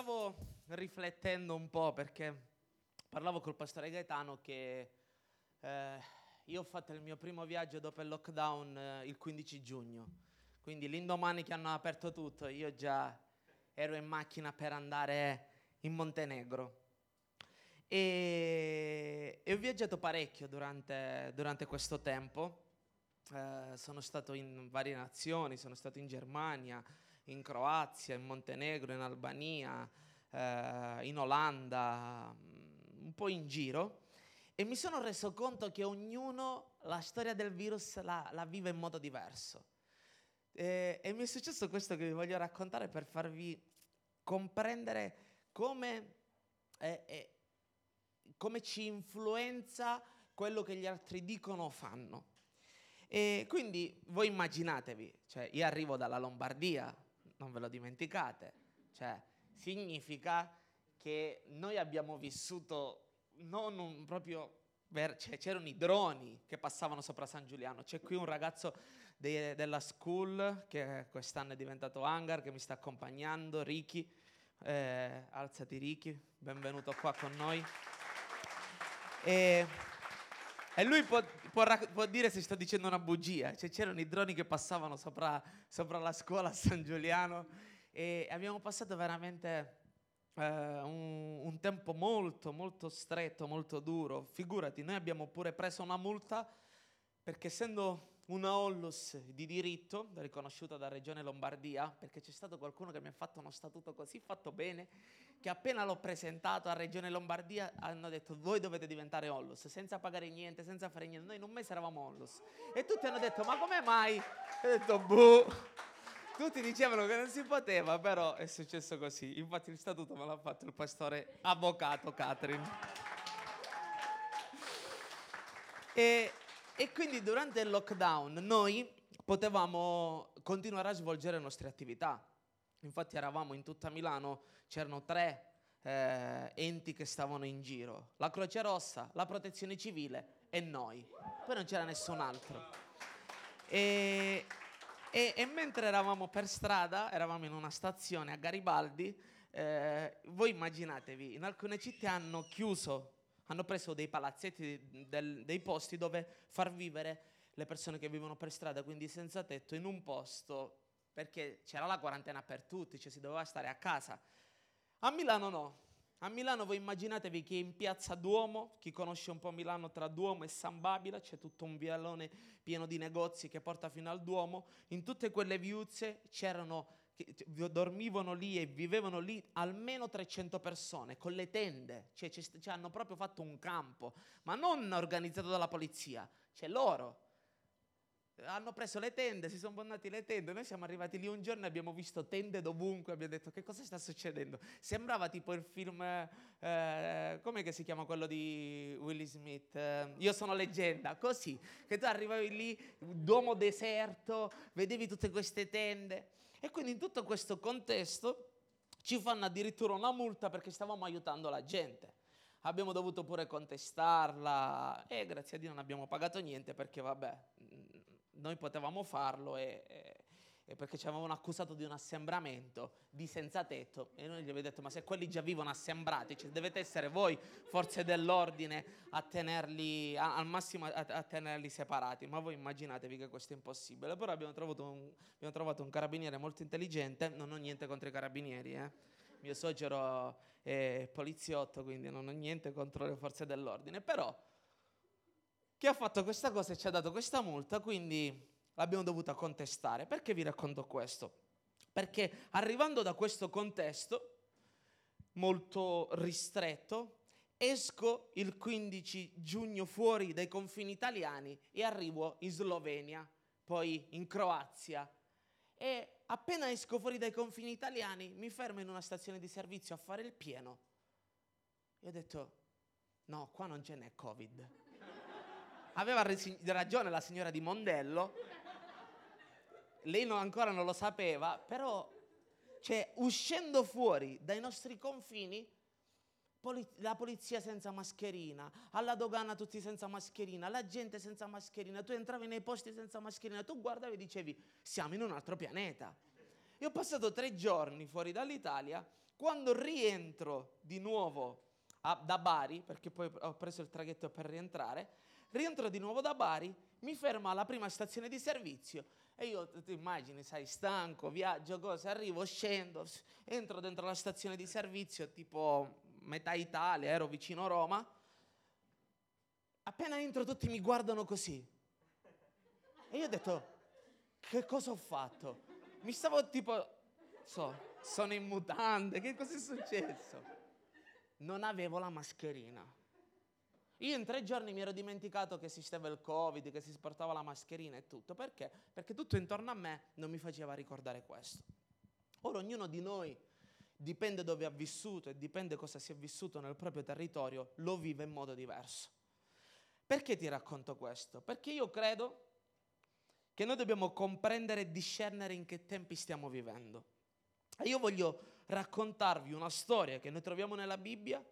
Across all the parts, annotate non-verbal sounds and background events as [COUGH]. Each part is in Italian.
stavo riflettendo un po' perché parlavo col pastore Gaetano che eh, io ho fatto il mio primo viaggio dopo il lockdown eh, il 15 giugno, quindi l'indomani che hanno aperto tutto io già ero in macchina per andare in Montenegro. E, e ho viaggiato parecchio durante, durante questo tempo, eh, sono stato in varie nazioni, sono stato in Germania, in Croazia, in Montenegro, in Albania, eh, in Olanda, mm, un po' in giro e mi sono reso conto che ognuno la storia del virus la, la vive in modo diverso. E, e, mi è successo questo che vi voglio raccontare per farvi comprendere come, eh, eh, come ci influenza quello che gli altri dicono o fanno. E quindi voi immaginatevi, cioè io arrivo dalla Lombardia, non ve lo dimenticate. Cioè, significa che noi abbiamo vissuto non un proprio... Cioè, c'erano i droni che passavano sopra San Giuliano. C'è qui un ragazzo de- della school che quest'anno è diventato hangar, che mi sta accompagnando, Ricky. Eh, alzati Ricky, benvenuto qua con noi. E, e lui può, può, può, dire se sto dicendo una bugia. Cioè, c'erano i droni che passavano sopra, sopra la scuola a San Giuliano e abbiamo passato veramente eh, un, un, tempo molto, molto stretto, molto duro. Figurati, noi abbiamo pure preso una multa perché essendo una Ollus di diritto, riconosciuta da Regione Lombardia, perché c'è stato qualcuno che mi ha fatto uno statuto così fatto bene, che appena l'ho presentato a Regione Lombardia hanno detto voi dovete diventare Ollus, senza pagare niente, senza fare niente. Noi in un mese eravamo Ollus. E tutti hanno detto ma come mai? E ho detto boh. Tutti dicevano che non si poteva, però è successo così. Infatti il statuto me l'ha fatto il pastore avvocato Catherine. E e quindi durante il lockdown noi potevamo continuare a svolgere le nostre attività. Infatti eravamo in tutta Milano, c'erano tre eh, enti che stavano in giro, la Croce Rossa, la Protezione Civile e noi. Poi non c'era nessun altro. E, e, e mentre eravamo per strada, eravamo in una stazione a Garibaldi, eh, voi immaginatevi, in alcune città hanno chiuso hanno preso dei palazzetti, del, dei posti dove far vivere le persone che vivono per strada, quindi senza tetto, in un posto, perché c'era la quarantena per tutti, cioè si doveva stare a casa. A Milano no. A Milano voi immaginatevi che in piazza Duomo, chi conosce un po' Milano tra Duomo e San Babila, c'è tutto un vialone pieno di negozi che porta fino al Duomo, in tutte quelle viuzze c'erano dormivano lì e vivevano lì almeno 300 persone con le tende, cioè, ci, ci hanno proprio fatto un campo, ma non organizzato dalla polizia, cioè loro hanno preso le tende, si sono bonnati le tende, noi siamo arrivati lì un giorno e abbiamo visto tende dovunque, abbiamo detto che cosa sta succedendo? Sembrava tipo il film, eh, come si chiama quello di Willie Smith? Eh, Io sono leggenda, così, che tu arrivavi lì, Duomo deserto, vedevi tutte queste tende. E quindi in tutto questo contesto ci fanno addirittura una multa perché stavamo aiutando la gente. Abbiamo dovuto pure contestarla e grazie a Dio non abbiamo pagato niente perché vabbè, noi potevamo farlo e, perché ci avevano accusato di un assembramento di senza tetto e noi gli abbiamo detto ma se quelli già vivono assembrati cioè dovete essere voi forze dell'ordine a tenerli a, al massimo a, a, tenerli separati. Ma voi immaginatevi che questo è impossibile. Però abbiamo trovato un, abbiamo trovato un carabiniere molto intelligente. Non ho niente contro i carabinieri eh. mio suocero è poliziotto quindi non ho niente contro le forze dell'ordine. Però che ha fatto questa cosa e ci ha dato questa multa quindi l'abbiamo dovuta contestare. Perché vi racconto questo? Perché arrivando da questo contesto molto ristretto, esco il 15 giugno fuori dai confini italiani e arrivo in Slovenia, poi in Croazia. E appena esco fuori dai confini italiani mi fermo in una stazione di servizio a fare il pieno. E ho detto, no, qua non ce n'è Covid. Aveva ragione la signora di Mondello lei non, ancora non lo sapeva, però cioè, uscendo fuori dai nostri confini, poli- la polizia senza mascherina, alla dogana tutti senza mascherina, la gente senza mascherina, tu entravi nei posti senza mascherina, tu guardavi e dicevi siamo in un altro pianeta. Io ho passato tre giorni fuori dall'Italia quando rientro di nuovo a, da Bari, perché poi ho preso il traghetto per rientrare, rientro di nuovo da Bari, mi fermo alla prima stazione di servizio e io ti immagini, sai, stanco, viaggio, cosa, arrivo, scendo, entro dentro la stazione di servizio, tipo metà Italia, ero vicino Roma. Appena entro tutti mi guardano così. E io ho detto, che cosa ho fatto? Mi stavo tipo, so, sono in mutande, che cosa è successo? Non avevo la mascherina. Io in tre giorni mi ero dimenticato che esisteva il Covid, che si portava la mascherina e tutto. Perché? Perché tutto intorno a me non mi faceva ricordare questo. Ora ognuno di noi, dipende dove ha vissuto e dipende cosa si è vissuto nel proprio territorio, lo vive in modo diverso. Perché ti racconto questo? Perché io credo che noi dobbiamo comprendere e discernere in che tempi stiamo vivendo. E io voglio raccontarvi una storia che noi troviamo nella Bibbia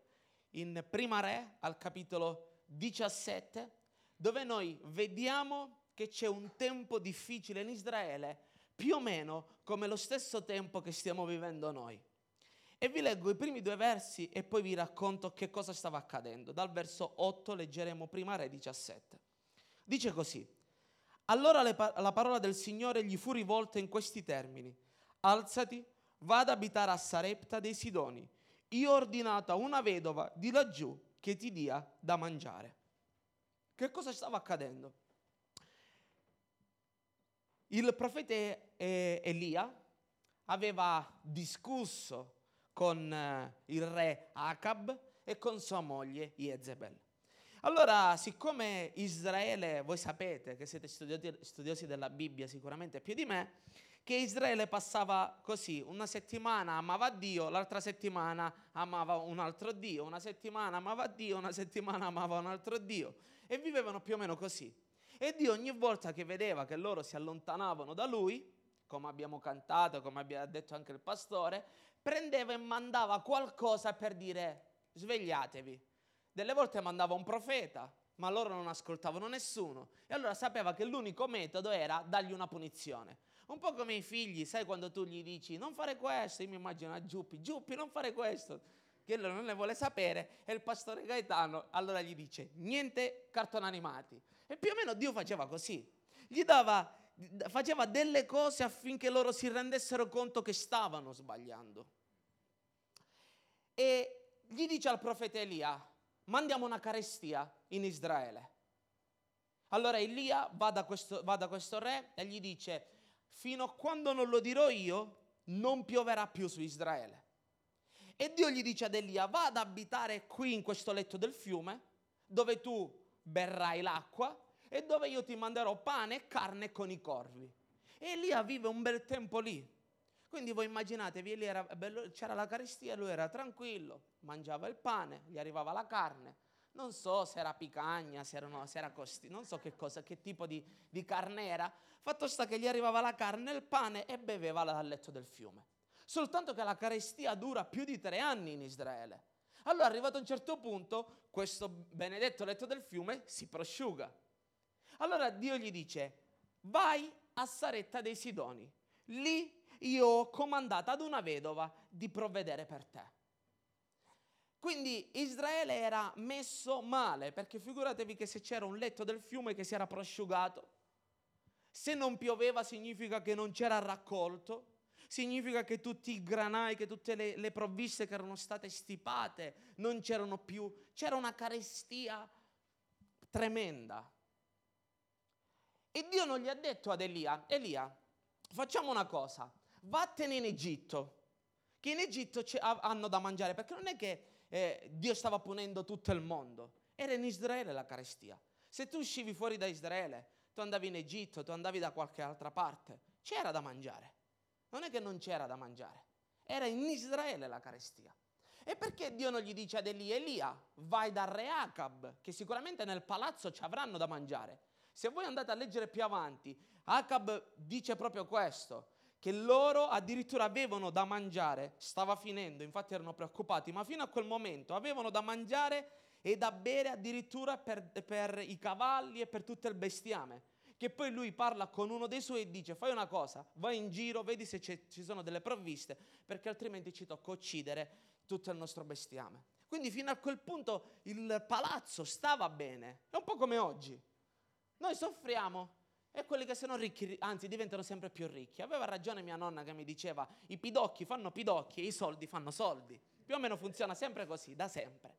in Prima Re, al capitolo 17, dove noi vediamo che c'è un tempo difficile in Israele, più o meno come lo stesso tempo che stiamo vivendo noi. E vi leggo i primi due versi e poi vi racconto che cosa stava accadendo. Dal verso 8 leggeremo Prima Re 17. Dice così, allora la parola del Signore gli fu rivolta in questi termini, alzati, va ad abitare a Sarepta dei Sidoni io ho ordinato a una vedova di laggiù che ti dia da mangiare. Che cosa stava accadendo? Il profeta Elia aveva discusso con eh, il re Acab e con sua moglie Jezebel. Allora, siccome Israele, voi sapete che siete studiosi della Bibbia sicuramente più di me, che Israele passava così, una settimana amava Dio, l'altra settimana amava un altro Dio, una settimana amava Dio, una settimana amava un altro Dio e vivevano più o meno così. E Dio ogni volta che vedeva che loro si allontanavano da lui, come abbiamo cantato, come abbia detto anche il pastore, prendeva e mandava qualcosa per dire svegliatevi. Delle volte mandava un profeta, ma loro non ascoltavano nessuno. E allora sapeva che l'unico metodo era dargli una punizione. Un po' come i figli, sai quando tu gli dici non fare questo, io mi immagino a Giuppi, Giuppi non fare questo, che lui non ne vuole sapere e il pastore Gaetano allora gli dice niente cartoni animati. E più o meno Dio faceva così, gli dava, faceva delle cose affinché loro si rendessero conto che stavano sbagliando. E gli dice al profeta Elia, mandiamo una carestia in Israele. Allora Elia va da questo, va da questo re e gli dice, fino a quando non lo dirò io, non pioverà più su Israele. E Dio gli dice ad Elia, va ad abitare qui in questo letto del fiume, dove tu berrai l'acqua e dove io ti manderò pane e carne con i corvi. E Elia vive un bel tempo lì. Quindi voi immaginatevi, bello, c'era la carestia, lui era tranquillo, mangiava il pane, gli arrivava la carne. Non so se era picagna, se, erano, se era costi, non so che cosa, che tipo di, di carne era, Fatto sta che gli arrivava la carne il pane e beveva dal letto del fiume. Soltanto che la carestia dura più di tre anni in Israele. Allora, arrivato a un certo punto, questo benedetto letto del fiume si prosciuga. Allora Dio gli dice, vai a Saretta dei Sidoni. Lì io ho comandato ad una vedova di provvedere per te. Quindi Israele era messo male, perché figuratevi che se c'era un letto del fiume che si era prosciugato, se non pioveva significa che non c'era raccolto, significa che tutti i granai, che tutte le, le provviste che erano state stipate non c'erano più, c'era una carestia tremenda. E Dio non gli ha detto ad Elia, Elia, facciamo una cosa, vattene in Egitto, che in Egitto hanno da mangiare, perché non è che eh, Dio stava punendo tutto il mondo, era in Israele la carestia. Se tu uscivi fuori da Israele, tu andavi in Egitto, tu andavi da qualche altra parte, c'era da mangiare. Non è che non c'era da mangiare, era in Israele la carestia. E perché Dio non gli dice ad Elia, Elia, vai dal re Acab, che sicuramente nel palazzo ci avranno da mangiare. Se voi andate a leggere più avanti, Acab dice proprio questo, che loro addirittura avevano da mangiare, stava finendo, infatti erano preoccupati, ma fino a quel momento avevano da mangiare e da bere addirittura per, per i cavalli e per tutto il bestiame. che poi lui parla con uno dei suoi e dice fai una cosa, vai in giro, vedi se ci sono delle provviste, perché altrimenti ci tocca uccidere tutto il nostro bestiame. Quindi fino a quel punto il palazzo stava bene, è un po' come oggi. Noi soffriamo e quelli che sono ricchi, anzi diventano sempre più ricchi. Aveva ragione mia nonna che mi diceva i pidocchi fanno pidocchi e i soldi fanno soldi. Più o meno funziona sempre così, da sempre.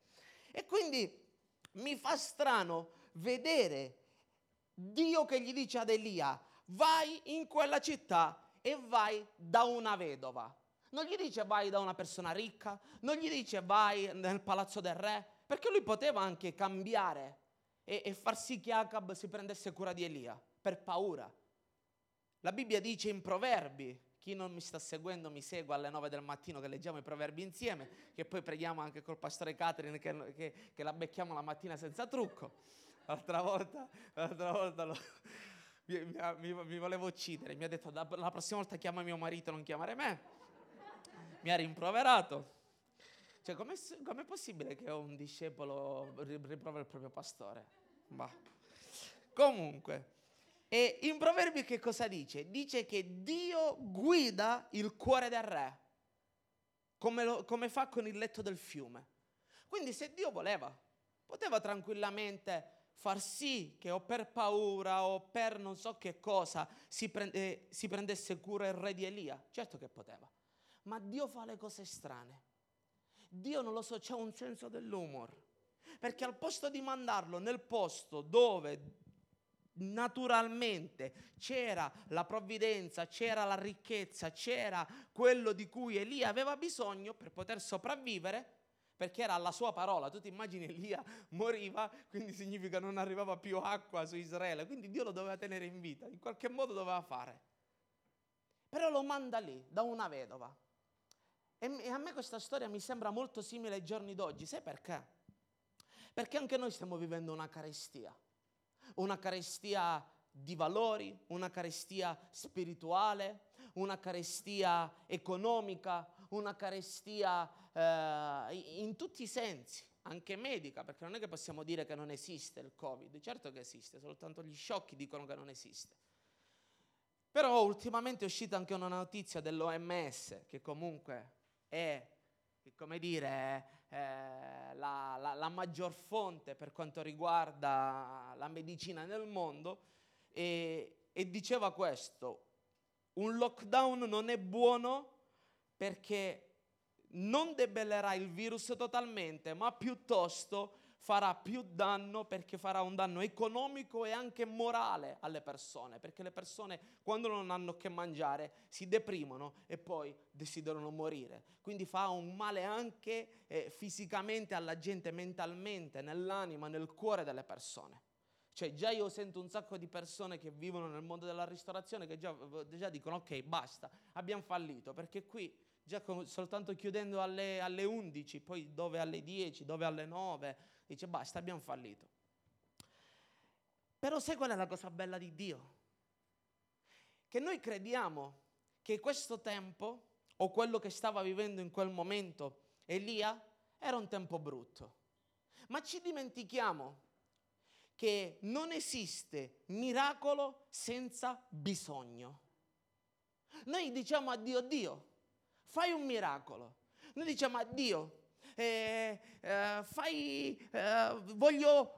E quindi mi fa strano vedere Dio che gli dice ad Elia, vai in quella città e vai da una vedova. Non gli dice vai da una persona ricca, non gli dice vai nel palazzo del re, perché lui poteva anche cambiare e, e far sì che Acab si prendesse cura di Elia, per paura. La Bibbia dice in proverbi, chi non mi sta seguendo mi segue alle 9 del mattino che leggiamo i proverbi insieme, che poi preghiamo anche col pastore Catherine che, che, che la becchiamo la mattina senza trucco. L'altra volta, l'altra volta lo, mi, mi, mi, volevo uccidere, mi ha detto la prossima volta chiama mio marito, non chiamare me mi ha rimproverato. Cioè, com'è, com'è possibile che un discepolo rimprovera il proprio pastore? Bah. Comunque, e in Proverbi che cosa dice? Dice che Dio guida il cuore del re, come, lo, come fa con il letto del fiume. Quindi se Dio voleva, poteva tranquillamente far sì che o per paura o per non so che cosa si, prende, si prendesse cura il re di Elia. Certo che poteva ma Dio fa le cose strane. Dio non lo so, c'è un senso dell'umor. Perché al posto di mandarlo nel posto dove naturalmente c'era la provvidenza, c'era la ricchezza, c'era quello di cui Elia aveva bisogno per poter sopravvivere, perché era la sua parola. Tu ti immagini Elia moriva, quindi significa non arrivava più acqua su Israele, quindi Dio lo doveva tenere in vita, in qualche modo doveva fare. Però lo manda lì, da una vedova. E a me questa storia mi sembra molto simile ai giorni d'oggi. Sai perché? Perché anche noi stiamo vivendo una carestia. Una carestia di valori, una carestia spirituale, una carestia economica, una carestia eh, in tutti i sensi, anche medica, perché non è che possiamo dire che non esiste il Covid, certo che esiste, soltanto gli sciocchi dicono che non esiste. Però ultimamente è uscita anche una notizia dell'OMS che comunque è, come dire, eh, la, la, la, maggior fonte per quanto riguarda la medicina nel mondo. E, e diceva questo, un lockdown non è buono perché non debellerà il virus totalmente, ma piuttosto farà più danno perché farà un danno economico e anche morale alle persone, perché le persone quando non hanno che mangiare si deprimono e poi desiderano morire. Quindi fa un male anche eh, fisicamente alla gente, mentalmente, nell'anima, nel cuore delle persone. Cioè già io sento un sacco di persone che vivono nel mondo della ristorazione che già, già dicono ok basta, abbiamo fallito perché qui già con, soltanto chiudendo alle, alle 11, poi dove alle 10, dove alle 9, dice basta, abbiamo fallito. Però sai qual è la cosa bella di Dio? Che noi crediamo che questo tempo, o quello che stava vivendo in quel momento Elia, era un tempo brutto. Ma ci dimentichiamo che non esiste miracolo senza bisogno. Noi diciamo a Dio, Dio, fai un miracolo. Noi diciamo a Dio, eh, eh, fai, eh, voglio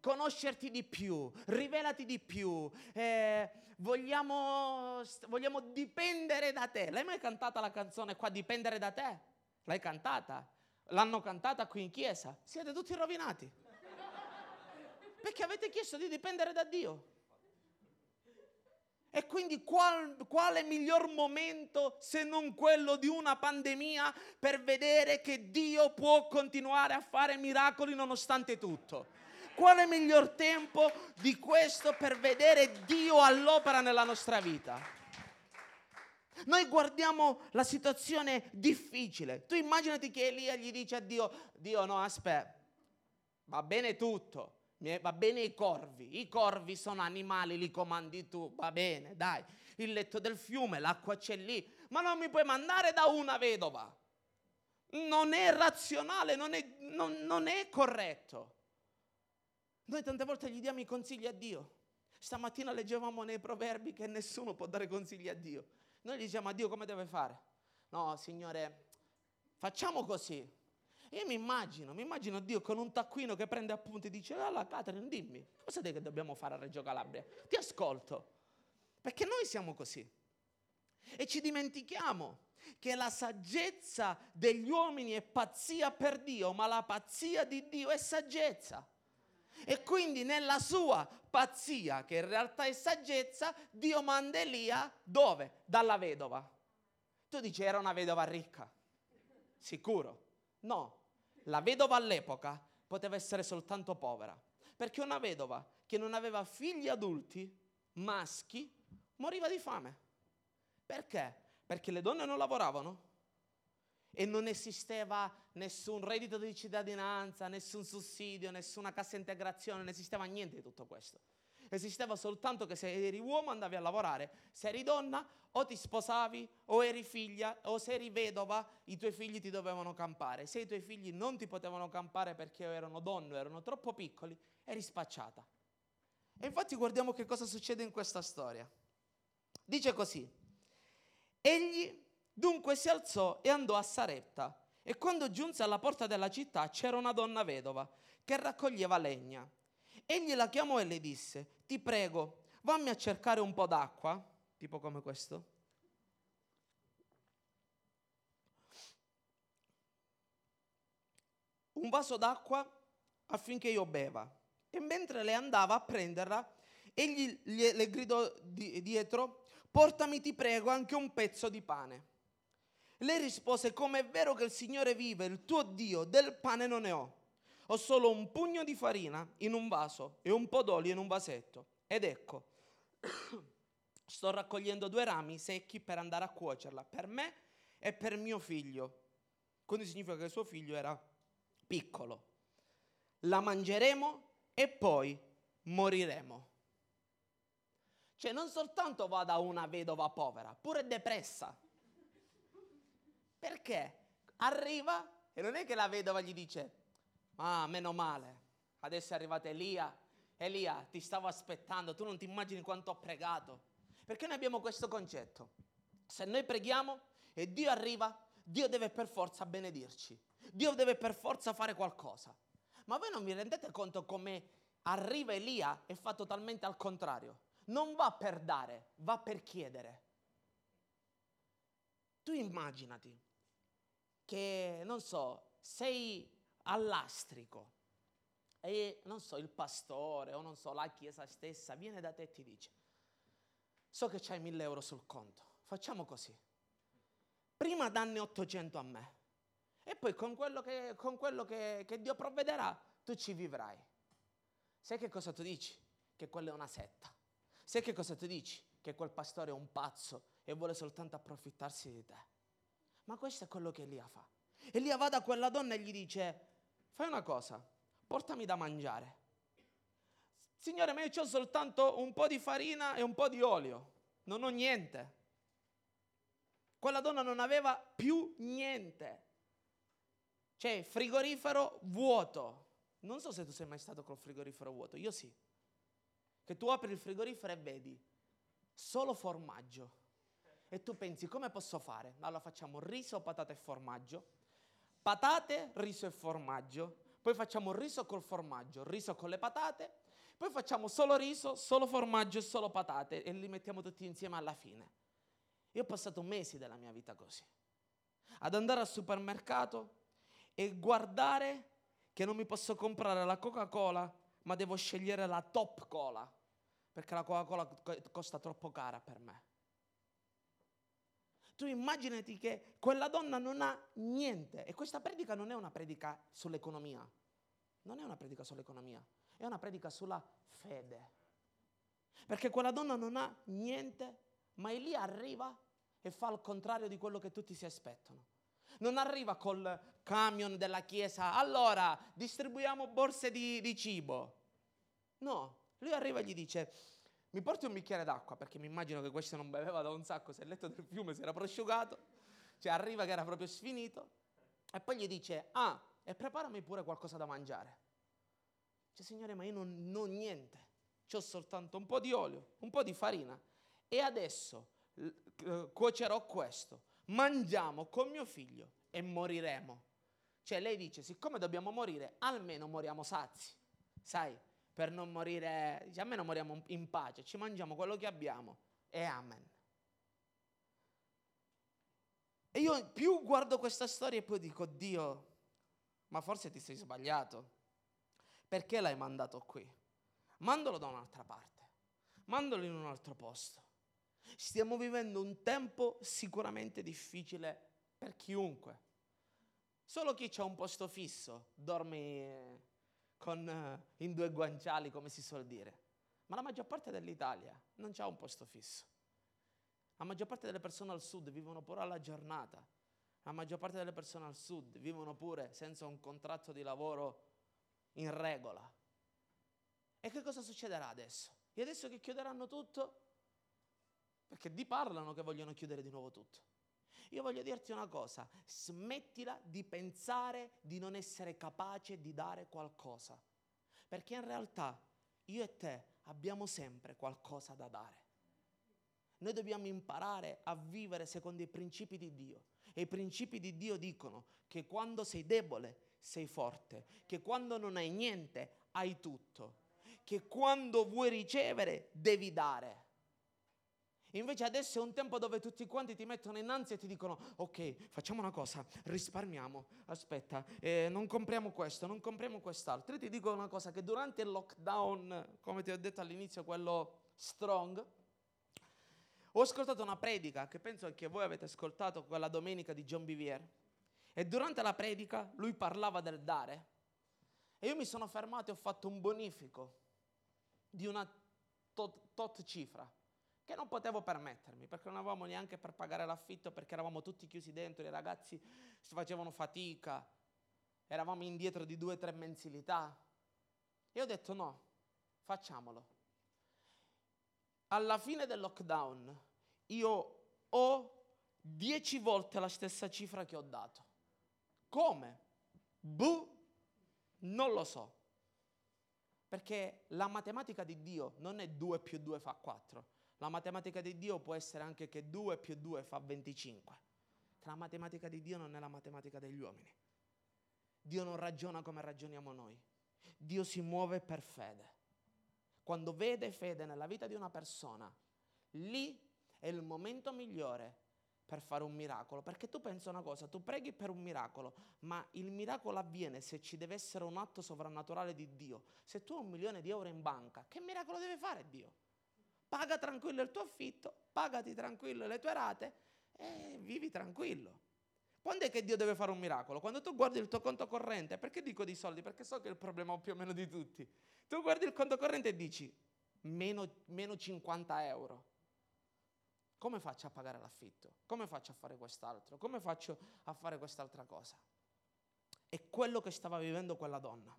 conoscerti di più, rivelati di più, eh, vogliamo, vogliamo dipendere da te. L'hai mai cantata la canzone qua, dipendere da te? L'hai cantata? L'hanno cantata qui in chiesa? Siete tutti rovinati. Perché avete chiesto di dipendere da Dio. E quindi qual, quale miglior momento se non quello di una pandemia per vedere che Dio può continuare a fare miracoli nonostante tutto? Quale miglior tempo di questo per vedere Dio all'opera nella nostra vita? Noi guardiamo la situazione difficile. Tu immaginati che Elia gli dice a Dio, Dio no, aspetta, va bene tutto, Va bene i corvi, i corvi sono animali, li comandi tu, va bene, dai. Il letto del fiume, l'acqua c'è lì, ma non mi puoi mandare da una vedova. Non è razionale, non è, non, non è corretto. Noi tante volte gli diamo i consigli a Dio. Stamattina leggevamo nei proverbi che nessuno può dare consigli a Dio. Noi gli diciamo a Dio come deve fare. No, Signore, facciamo così. Io mi immagino, mi immagino Dio con un taccuino che prende appunti e dice, allora Catherine dimmi, cosa che dobbiamo fare a Reggio Calabria? Ti ascolto. Perché noi siamo così. E ci dimentichiamo che la saggezza degli uomini è pazzia per Dio, ma la pazzia di Dio è saggezza. E quindi nella sua pazzia, che in realtà è saggezza, Dio manda Elia dove? Dalla vedova. Tu dici era una vedova ricca. Sicuro? No. La vedova all'epoca poteva essere soltanto povera. Perché una vedova che non aveva figli adulti, maschi, moriva di fame. Perché? Perché le donne non lavoravano e non esisteva nessun reddito di cittadinanza, nessun sussidio, nessuna cassa integrazione, non esisteva niente di tutto questo. Esisteva soltanto che se eri uomo andavi a lavorare, se eri donna o ti sposavi o eri figlia o se eri vedova i tuoi figli ti dovevano campare. Se i tuoi figli non ti potevano campare perché erano donne erano troppo piccoli, eri spacciata. E infatti guardiamo che cosa succede in questa storia. Dice così, egli Dunque si alzò e andò a Sarepta. E quando giunse alla porta della città c'era una donna vedova che raccoglieva legna. Egli la chiamò e le disse, ti prego, vammi a cercare un po' d'acqua, tipo come questo. Un vaso d'acqua affinché io beva. E mentre lei andava a prenderla, egli le gridò dietro, portami ti prego anche un pezzo di pane. Lei rispose, come è vero che il Signore vive, il tuo Dio, del pane non ne ho. Ho solo un pugno di farina in un vaso e un po' d'olio in un vasetto. Ed ecco, [CLEARS THROAT] sto raccogliendo due rami secchi per andare a cuocerla, per me e per mio figlio. Quindi significa che suo figlio era piccolo. La mangeremo e poi moriremo. Cioè non soltanto va da una vedova povera, pure depressa perché arriva e non è che la vedova gli dice, ah, meno male, adesso è arrivato Elia, Elia, ti stavo aspettando, tu non ti immagini quanto ho pregato. Perché noi abbiamo questo concetto. Se noi preghiamo e Dio arriva, Dio deve per forza benedirci. Dio deve per forza fare qualcosa. Ma voi non vi rendete conto come arriva Elia e fa totalmente al contrario. Non va per dare, va per chiedere. Tu immaginati che, non so, sei all'astrico e, non so, il pastore o, non so, la chiesa stessa viene da te e ti dice, so che c'hai mille euro sul conto, facciamo così. Prima danne 800 a me e poi con quello, che, con quello che, che Dio provvederà tu ci vivrai. Sai che cosa tu dici? Che quella è una setta. Sai che cosa tu dici? Che quel pastore è un pazzo e vuole soltanto approfittarsi di te. Ma questo è quello che Elia fa. Elia va da quella donna e gli dice, fai una cosa, portami da mangiare. Signore, ma io ho soltanto un po' di farina e un po' di olio, non ho niente. Quella donna non aveva più niente. Cioè, frigorifero vuoto. Non so se tu sei mai stato col frigorifero vuoto, io sì. Che tu apri il frigorifero e vedi solo formaggio e tu pensi come posso fare? Allora facciamo riso, patate e formaggio, patate, riso e formaggio, poi facciamo riso col formaggio, riso con le patate, poi facciamo solo riso, solo formaggio e solo patate e li mettiamo tutti insieme alla fine. Io ho passato mesi della mia vita così, ad andare al supermercato e guardare che non mi posso comprare la Coca-Cola, ma devo scegliere la top cola, perché la Coca-Cola costa troppo cara per me. Tu immaginati che quella donna non ha niente e questa predica non è una predica sull'economia, non è una predica sull'economia, è una predica sulla fede. Perché quella donna non ha niente, ma lì arriva e fa il contrario di quello che tutti si aspettano. Non arriva col camion della chiesa, allora distribuiamo borse di, di cibo. No, lui arriva e gli dice, mi porti un bicchiere d'acqua perché mi immagino che questo non beveva da un sacco, se il letto del fiume si era prosciugato, cioè arriva che era proprio sfinito e poi gli dice, ah, e preparami pure qualcosa da mangiare. Dice, signore, ma io non, ho niente. C'ho soltanto un po' di olio, un po' di farina e adesso eh, cuocerò questo, mangiamo con mio figlio e moriremo. Cioè lei dice, siccome dobbiamo morire, almeno moriamo sazi, sai, per non morire, dice, almeno moriamo in pace, ci mangiamo quello che abbiamo e amen. E io più guardo questa storia e poi dico, Dio, ma forse ti sei sbagliato. Perché l'hai mandato qui? Mandalo da un'altra parte, mandalo in un altro posto. Stiamo vivendo un tempo sicuramente difficile per chiunque. Solo chi ha un posto fisso dorme con, uh, in due guanciali, come si suol dire. Ma la maggior parte dell'Italia non ha un posto fisso. La maggior parte delle persone al sud vivono pure alla giornata. La maggior parte delle persone al sud vivono pure senza un contratto di lavoro in regola. E che cosa succederà adesso? E adesso che chiuderanno tutto? Perché di parlano che vogliono chiudere di nuovo tutto. Io voglio dirti una cosa, smettila di pensare di non essere capace di dare qualcosa, perché in realtà io e te abbiamo sempre qualcosa da dare. Noi dobbiamo imparare a vivere secondo i principi di Dio. E i principi di Dio dicono che quando sei debole sei forte, che quando non hai niente hai tutto, che quando vuoi ricevere devi dare. Invece adesso è un tempo dove tutti quanti ti mettono innanzi e ti dicono ok, facciamo una cosa, risparmiamo, aspetta, eh, non compriamo questo, non compriamo quest'altro. Io ti dico una cosa, che durante il lockdown, come ti ho detto all'inizio, quello strong, ho ascoltato una predica che penso che voi avete ascoltato quella domenica di John Bivier e durante la predica lui parlava del dare. E io mi sono fermato e ho fatto un bonifico di una tot, tot cifra che non potevo permettermi perché non avevamo neanche per pagare l'affitto perché eravamo tutti chiusi dentro, i ragazzi facevano fatica, eravamo indietro di due o tre mensilità e ho detto no, facciamolo. Alla fine del lockdown io ho dieci volte la stessa cifra che ho dato. Come? Buh, non lo so. Perché la matematica di Dio non è 2 più 2 fa 4. La matematica di Dio può essere anche che 2 più 2 fa 25. La matematica di Dio non è la matematica degli uomini. Dio non ragiona come ragioniamo noi. Dio si muove per fede. Quando vede fede nella vita di una persona, lì è il momento migliore per fare un miracolo. Perché tu pensi una cosa, tu preghi per un miracolo, ma il miracolo avviene se ci deve essere un atto sovrannaturale di Dio. Se tu hai un milione di euro in banca, che miracolo deve fare Dio? Paga tranquillo il tuo affitto, pagati tranquillo le tue rate e vivi tranquillo. Quando è che Dio deve fare un miracolo? Quando tu guardi il tuo conto corrente, perché dico di soldi? Perché so che è il problema più o meno di tutti. Tu guardi il conto corrente e dici meno, meno 50 euro. Come faccio a pagare l'affitto? Come faccio a fare quest'altro? Come faccio a fare quest'altra cosa? È quello che stava vivendo quella donna.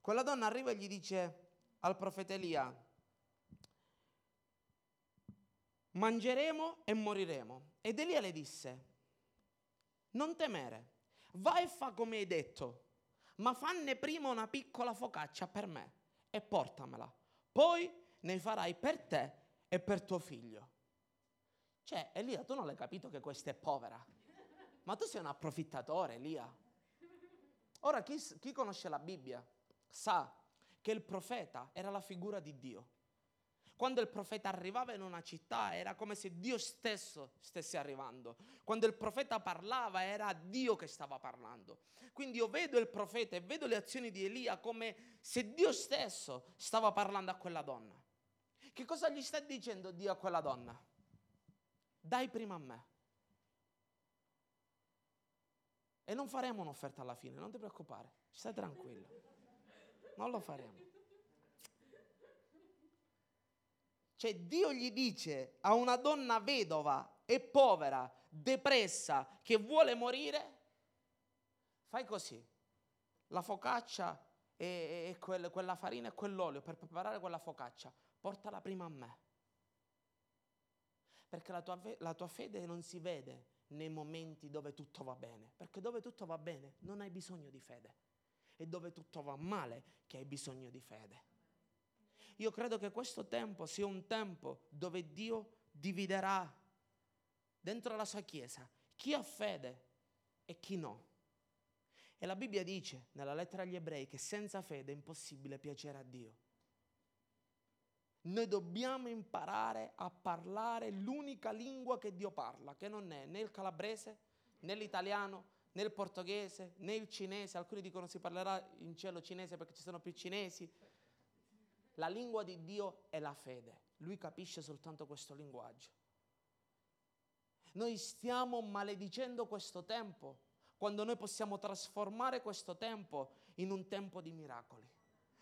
Quella donna arriva e gli dice al profeta Elia, mangeremo e moriremo. Ed Elia le disse, non temere, vai e fa come hai detto, ma fanne prima una piccola focaccia per me e portamela. Poi ne farai per te e per tuo figlio. Cioè, Elia, tu non l'hai capito che questa è povera? Ma tu sei un approfittatore, Elia. Ora, chi, chi conosce la Bibbia sa che il profeta era la figura di Dio. Quando il profeta arrivava in una città era come se Dio stesso stesse arrivando. Quando il profeta parlava era Dio che stava parlando. Quindi io vedo il profeta e vedo le azioni di Elia come se Dio stesso stava parlando a quella donna. Che cosa gli sta dicendo Dio a quella donna? Dai prima a me. E non faremo un'offerta alla fine, non ti preoccupare, stai tranquillo. Non lo faremo. Cioè Dio gli dice a una donna vedova e povera, depressa, che vuole morire, fai così, la focaccia e, e quel, quella farina e quell'olio per preparare quella focaccia, portala prima a me. Perché la tua, la tua fede non si vede nei momenti dove tutto va bene, perché dove tutto va bene non hai bisogno di fede, è dove tutto va male che hai bisogno di fede. Io credo che questo tempo sia un tempo dove Dio dividerà dentro la sua Chiesa chi ha fede e chi no. E la Bibbia dice nella lettera agli ebrei che senza fede è impossibile piacere a Dio. Noi dobbiamo imparare a parlare l'unica lingua che Dio parla, che non è né il calabrese, né l'italiano, né il portoghese, né il cinese. Alcuni dicono si parlerà in cielo cinese perché ci sono più cinesi. La lingua di Dio è la fede. Lui capisce soltanto questo linguaggio. Noi stiamo maledicendo questo tempo quando noi possiamo trasformare questo tempo in un tempo di miracoli.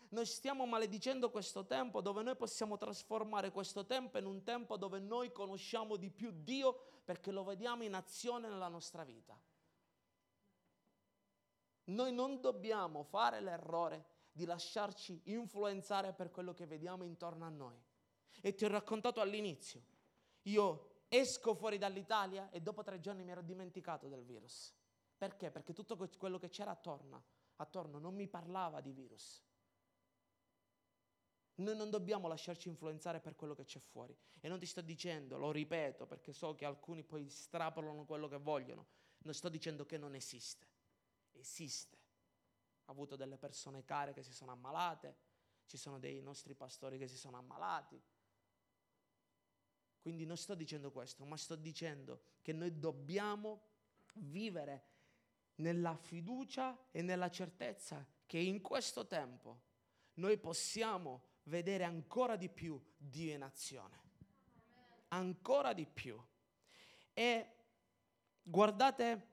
Noi stiamo maledicendo questo tempo dove noi possiamo trasformare questo tempo in un tempo dove noi conosciamo di più Dio perché lo vediamo in azione nella nostra vita. Noi non dobbiamo fare l'errore di lasciarci influenzare per quello che vediamo intorno a noi. E ti ho raccontato all'inizio, io esco fuori dall'Italia e dopo tre giorni mi ero dimenticato del virus. Perché? Perché tutto quello che c'era attorno, attorno non mi parlava di virus. Noi non dobbiamo lasciarci influenzare per quello che c'è fuori. E non ti sto dicendo, lo ripeto, perché so che alcuni poi strapolano quello che vogliono. Non sto dicendo che non esiste. Esiste. Avuto delle persone care che si sono ammalate, ci sono dei nostri pastori che si sono ammalati. Quindi non sto dicendo questo, ma sto dicendo che noi dobbiamo vivere nella fiducia e nella certezza che in questo tempo noi possiamo vedere ancora di più Dio in azione. Ancora di più. E guardate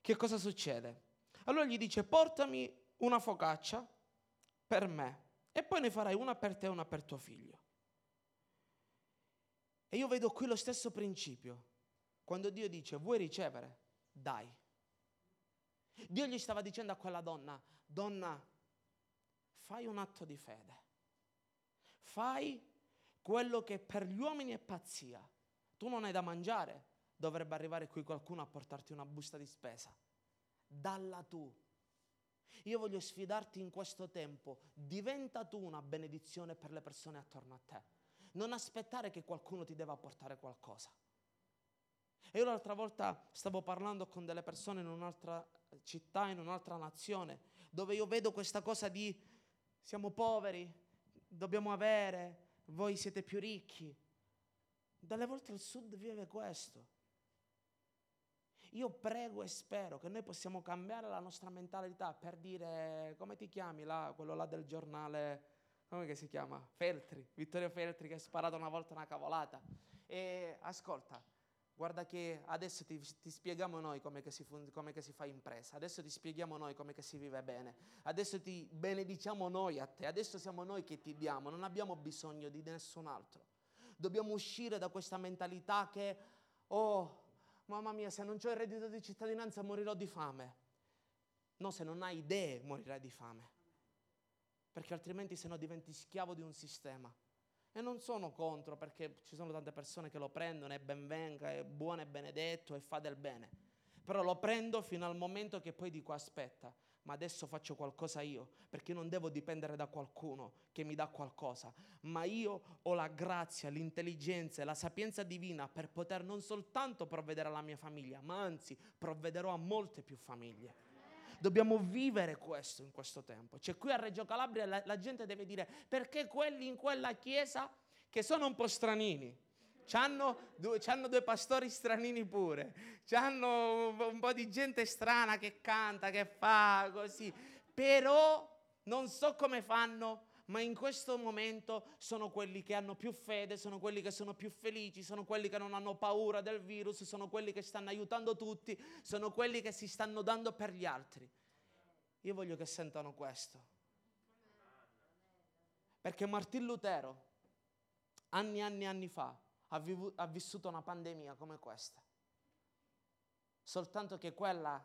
che cosa succede. Allora gli dice, portami una focaccia per me e poi ne farai una per te e una per tuo figlio. E io vedo qui lo stesso principio. Quando Dio dice, vuoi ricevere? Dai. Dio gli stava dicendo a quella donna, donna, fai un atto di fede. Fai quello che per gli uomini è pazzia. Tu non hai da mangiare, dovrebbe arrivare qui qualcuno a portarti una busta di spesa. Dalla tu. Io voglio sfidarti in questo tempo, diventa tu una benedizione per le persone attorno a te. Non aspettare che qualcuno ti debba portare qualcosa. E io l'altra volta stavo parlando con delle persone in un'altra città, in un'altra nazione, dove io vedo questa cosa di siamo poveri, dobbiamo avere, voi siete più ricchi. Dalle volte il sud vive questo. Io prego e spero che noi possiamo cambiare la nostra mentalità per dire, come ti chiami là, quello là del giornale, come si chiama? Feltri, Vittorio Feltri che ha sparato una volta una cavolata. E ascolta, Guarda che adesso ti, ti spieghiamo noi come, si, come si fa impresa, adesso ti spieghiamo noi come si vive bene, adesso ti benediciamo noi a te, adesso siamo noi che ti diamo, non abbiamo bisogno di nessun altro. Dobbiamo uscire da questa mentalità che, oh, mamma mia, se non ho il reddito di cittadinanza morirò di fame. No, se non hai idee morirai di fame, perché altrimenti se no diventi schiavo di un sistema. E non sono contro perché ci sono tante persone che lo prendono e ben venga, è buono e benedetto e fa del bene. Però lo prendo fino al momento che poi dico aspetta, ma adesso faccio qualcosa io, perché non devo dipendere da qualcuno che mi dà qualcosa, ma io ho la grazia, l'intelligenza e la sapienza divina per poter non soltanto provvedere alla mia famiglia, ma anzi provvederò a molte più famiglie. Dobbiamo vivere questo in questo tempo. Cioè qui a Reggio Calabria la, la gente deve dire perché quelli in quella chiesa che sono un po' stranini, C'hanno due, c'hanno due, pastori stranini pure, c'hanno un po' di gente strana che canta, che fa così, però non so come fanno, ma in questo momento sono quelli che hanno più fede, sono quelli che sono più felici, sono quelli che non hanno paura del virus, sono quelli che stanno aiutando tutti, sono quelli che si stanno dando per gli altri. Io voglio che sentano questo. Perché Martin Lutero, anni e anni e anni fa, ha, ha vissuto una pandemia come questa. Soltanto che quella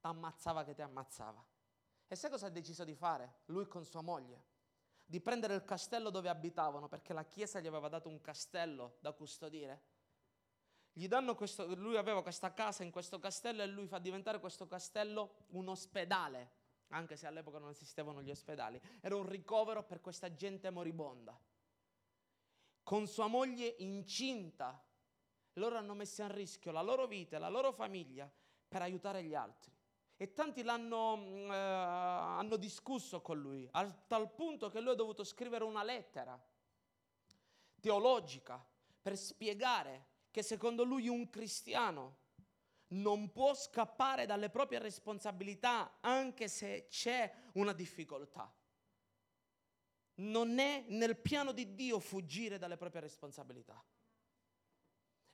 ammazzava che ti ammazzava. E sai cosa ha deciso di fare? Lui con sua moglie di prendere il castello dove abitavano, perché la chiesa gli aveva dato un castello da custodire. Questo, lui aveva questa casa in questo castello e lui fa diventare questo castello un ospedale anche se all'epoca non esistevano gli ospedali, era un ricovero per questa gente moribonda. Con sua moglie incinta, loro hanno messo a rischio la loro vita e la loro famiglia per aiutare gli altri. E tanti l'hanno mm, eh, hanno discusso con lui, a tal punto che lui ha dovuto scrivere una lettera teologica per spiegare che secondo lui un cristiano non può scappare dalle proprie responsabilità anche se c'è una difficoltà. Non è nel piano di Dio fuggire dalle proprie responsabilità.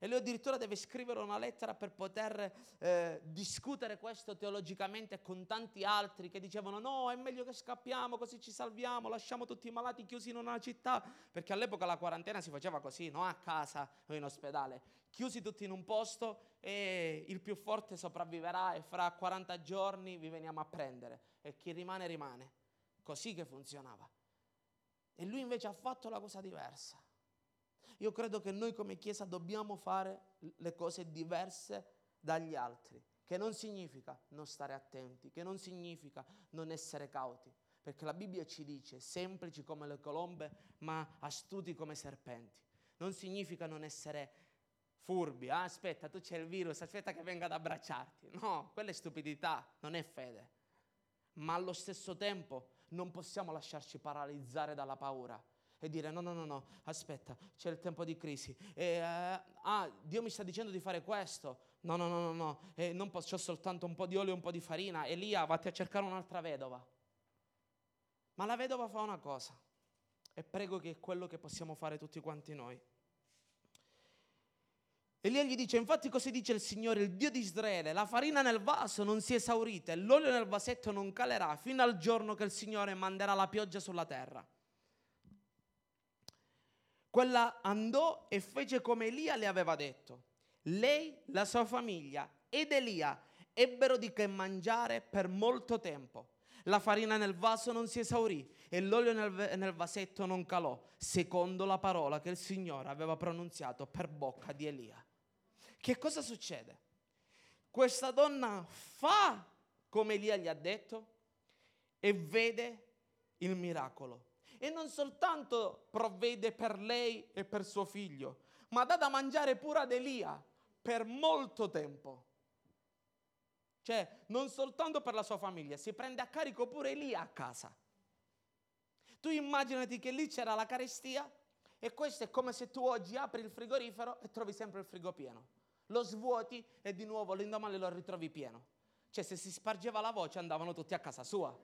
E lui addirittura deve scrivere una lettera per poter eh, discutere questo teologicamente con tanti altri che dicevano no, è meglio che scappiamo così ci salviamo, lasciamo tutti i malati chiusi in una città, perché all'epoca la quarantena si faceva così, no a casa o in ospedale, chiusi tutti in un posto e il più forte sopravviverà e fra 40 giorni vi veniamo a prendere e chi rimane rimane. Così che funzionava. E lui invece ha fatto la cosa diversa. Io credo che noi come Chiesa dobbiamo fare le cose diverse dagli altri, che non significa non stare attenti, che non significa non essere cauti, perché la Bibbia ci dice semplici come le colombe, ma astuti come serpenti. Non significa non essere furbi, ah, aspetta, tu c'è il virus, aspetta che venga ad abbracciarti. No, quella è stupidità, non è fede. Ma allo stesso tempo non possiamo lasciarci paralizzare dalla paura e dire no, no, no, no, aspetta, c'è il tempo di crisi. E, uh, ah, Dio mi sta dicendo di fare questo. No, no, no, no, no, e non posso, ho soltanto un po' di olio e un po' di farina. Elia, vatti a cercare un'altra vedova. Ma la vedova fa una cosa e prego che è quello che possiamo fare tutti quanti noi. Elia gli dice, infatti così dice il Signore, il Dio di Israele, la farina nel vaso non si è esaurita e l'olio nel vasetto non calerà fino al giorno che il Signore manderà la pioggia sulla terra. Quella andò e fece come Elia le aveva detto. Lei, la sua famiglia ed Elia ebbero di che mangiare per molto tempo. La farina nel vaso non si esaurì e l'olio nel, nel, vasetto non calò, secondo la parola che il Signore aveva pronunziato per bocca di Elia. Che cosa succede? Questa donna fa come Elia gli ha detto e vede il miracolo e non soltanto provvede per lei e per suo figlio, ma dà da mangiare pure ad Elia per molto tempo. Cioè, non soltanto per la sua famiglia, si prende a carico pure Elia a casa. Tu immaginati che lì c'era la carestia e questo è come se tu oggi apri il frigorifero e trovi sempre il frigo pieno. Lo svuoti e di nuovo l'indomani lo ritrovi pieno. Cioè, se si spargeva la voce andavano tutti a casa sua.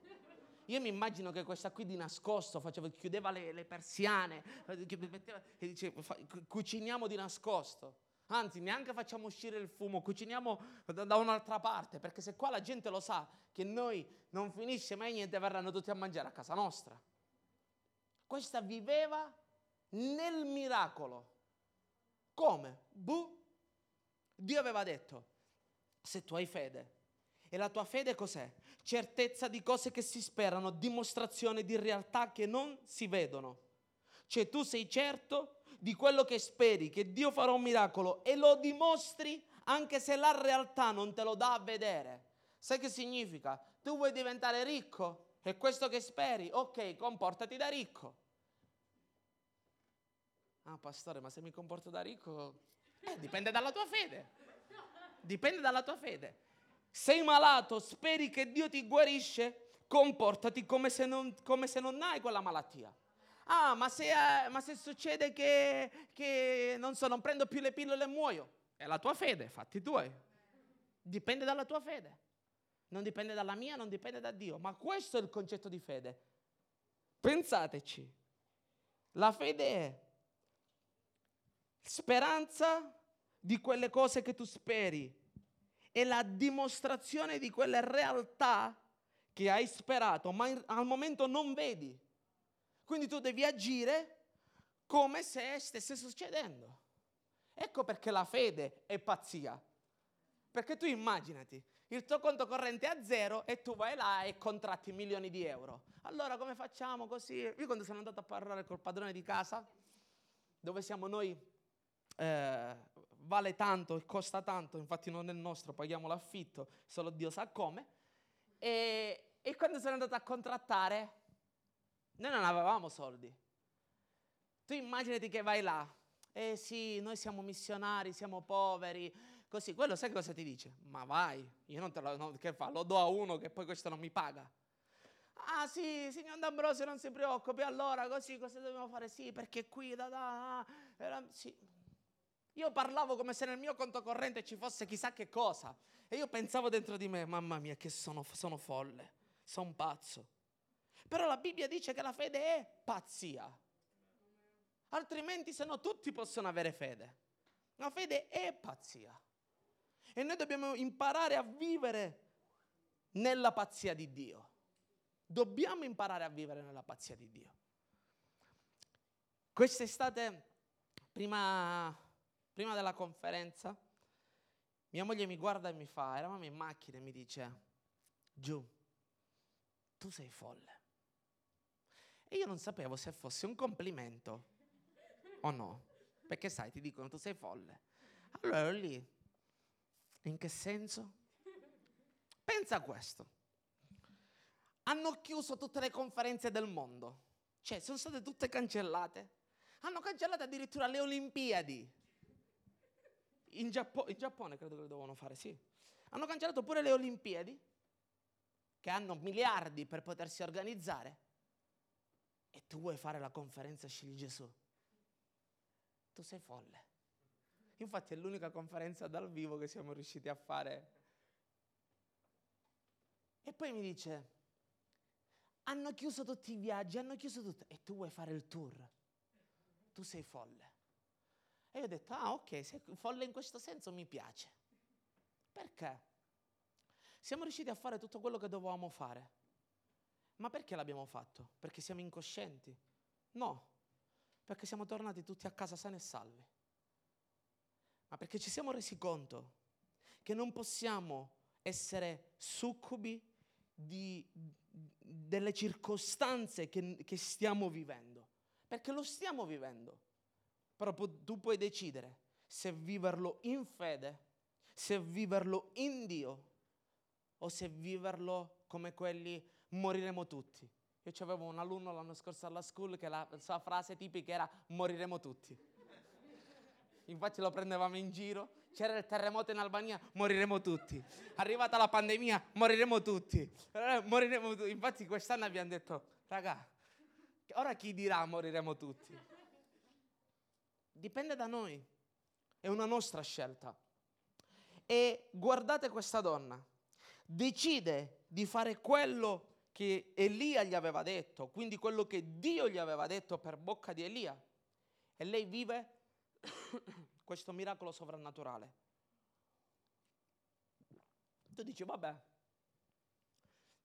Io mi immagino che questa qui di nascosto faceva, chiudeva le, le persiane metteva, e diceva cuciniamo di nascosto. Anzi, neanche facciamo uscire il fumo, cuciniamo da, da, un'altra parte, perché se qua la gente lo sa che noi non finisce mai niente, verranno tutti a mangiare a casa nostra. Questa viveva nel miracolo. Come? Buh. Dio aveva detto, se tu hai fede, e la tua fede cos'è? certezza di cose che si sperano, dimostrazione di realtà che non si vedono. Cioè tu sei certo di quello che speri, che Dio farà un miracolo e lo dimostri anche se la realtà non te lo dà a vedere. Sai che significa? Tu vuoi diventare ricco? È questo che speri? Ok, comportati da ricco. Ah, pastore, ma se mi comporto da ricco... Eh, dipende dalla tua fede. Dipende dalla tua fede. Sei malato, speri che Dio ti guarisce, comportati come se non, come se non hai quella malattia. Ah, ma se, eh, ma se succede che, che, non so, non prendo più le pillole e muoio, è la tua fede, fatti tuoi. Dipende dalla tua fede. Non dipende dalla mia, non dipende da Dio. Ma questo è il concetto di fede. Pensateci. La fede è speranza di quelle cose che tu speri, è la dimostrazione di quelle realtà che hai sperato, ma al momento non vedi. Quindi tu devi agire come se stesse succedendo. Ecco perché la fede è pazzia. Perché tu immaginati, il tuo conto corrente è a zero e tu vai là e contratti milioni di euro. Allora come facciamo così? Io quando sono andato a parlare col padrone di casa, dove siamo noi eh, vale tanto e costa tanto, infatti non è nostro, paghiamo l'affitto, solo Dio sa come. E, e quando sono andato a contrattare, noi non avevamo soldi. Tu immaginati che vai là, eh sì, noi siamo missionari, siamo poveri, così, quello sai cosa ti dice? Ma vai, io non te lo, no, che fa? Lo do a uno che poi questo non mi paga. Ah sì, signor D'Ambrosio non si preoccupi, allora così cosa dobbiamo fare? Sì, perché qui da da... Era, sì. Io parlavo come se nel mio conto corrente ci fosse chissà che cosa e io pensavo dentro di me, mamma mia che sono, sono folle, sono pazzo. Però la Bibbia dice che la fede è pazzia. Altrimenti se no tutti possono avere fede. La fede è pazzia. E noi dobbiamo imparare a vivere nella pazzia di Dio. Dobbiamo imparare a vivere nella pazzia di Dio. Quest'estate, prima, prima della conferenza, mia moglie mi guarda e mi fa, eravamo in macchina e mi dice, giù, tu sei folle. E io non sapevo se fosse un complimento o no, perché sai, ti dicono tu sei folle. Allora ero lì, in che senso? Pensa a questo. Hanno chiuso tutte le conferenze del mondo, cioè sono state tutte cancellate. Hanno cancellato addirittura le Olimpiadi. In, Giappo- in Giappone credo che lo dovevano fare, sì. Hanno cancellato pure le Olimpiadi, che hanno miliardi per potersi organizzare. E tu vuoi fare la conferenza Scegli Gesù. Tu sei folle. Infatti è l'unica conferenza dal vivo che siamo riusciti a fare. E poi mi dice, hanno chiuso tutti i viaggi, hanno chiuso tutto, e tu vuoi fare il tour. Tu sei folle. E io ho detto, ah ok, se folle in questo senso mi piace. Perché? Siamo riusciti a fare tutto quello che dovevamo fare. Ma perché l'abbiamo fatto? Perché siamo incoscienti? No, perché siamo tornati tutti a casa sani e salvi ma perché ci siamo resi conto che non possiamo essere succubi di, delle circostanze che, che stiamo vivendo, perché lo stiamo vivendo, però tu puoi decidere se viverlo in fede, se viverlo in Dio o se viverlo come quelli moriremo tutti. Io avevo un alunno l'anno scorso alla school che la sua frase tipica era moriremo tutti infatti lo prendevamo in giro. C'era il terremoto in Albania, moriremo tutti. Arrivata la pandemia, moriremo tutti. Eh, moriremo tutti. Infatti quest'anno abbiamo detto, raga, ora chi dirà moriremo tutti? Dipende da noi, è una nostra scelta. E guardate questa donna, decide di fare quello che Elia gli aveva detto, quindi quello che Dio gli aveva detto per bocca di Elia. E lei vive [COUGHS] questo miracolo sovrannaturale. Tu dici, vabbè,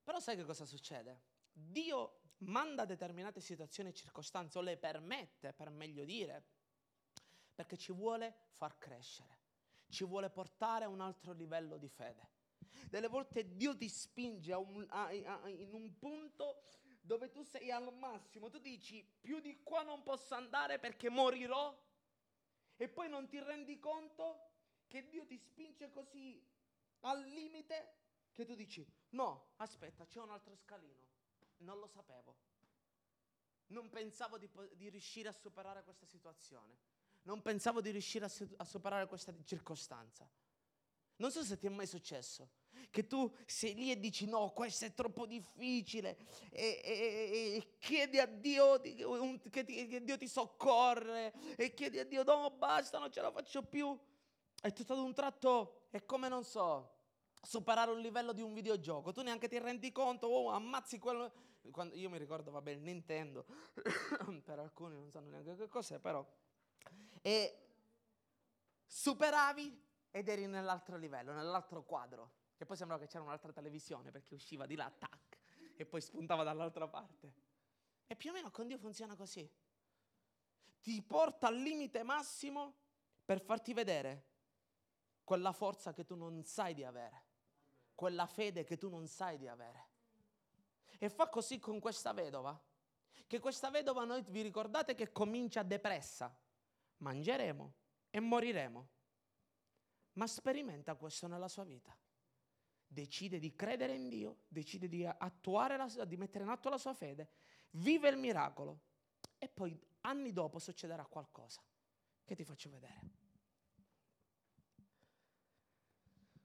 però sai che cosa succede? Dio manda determinate situazioni e circostanze o le permette, per meglio dire, perché ci vuole far crescere, ci vuole portare a un altro livello di fede. Delle volte Dio ti spinge a un, a, a, in un punto dove tu sei al massimo, tu dici più di qua non posso andare perché morirò e poi non ti rendi conto che Dio ti spinge così al limite che tu dici, no, aspetta, c'è un altro scalino. Non lo sapevo. Non pensavo di, di riuscire a superare questa situazione. Non pensavo di riuscire a, a superare questa circostanza. Non so se ti è mai successo che tu sei lì e dici no, questo è troppo difficile e, e, e chiedi a Dio che, ti, che, Dio ti soccorre e chiedi a Dio no, basta, non ce la faccio più. E tutto ad un tratto è come, non so, superare un livello di un videogioco. Tu neanche ti rendi conto, oh, ammazzi quello... Quando, io mi ricordo, vabbè, il Nintendo, [COUGHS] per alcuni non sanno neanche che cos'è, però... E superavi ed eri nell'altro livello, nell'altro quadro. Che poi sembrava che c'era un'altra televisione perché usciva di là, tac, e poi spuntava dall'altra parte. E più o meno con Dio funziona così. Ti porta al limite massimo per farti vedere quella forza che tu non sai di avere, quella fede che tu non sai di avere. E fa così con questa vedova, che questa vedova noi vi ricordate che comincia depressa, mangeremo e moriremo. Ma sperimenta questo nella sua vita. decide di credere in Dio, decide di la, di mettere in atto la sua fede, vive il miracolo e poi anni dopo succederà qualcosa che ti faccio vedere.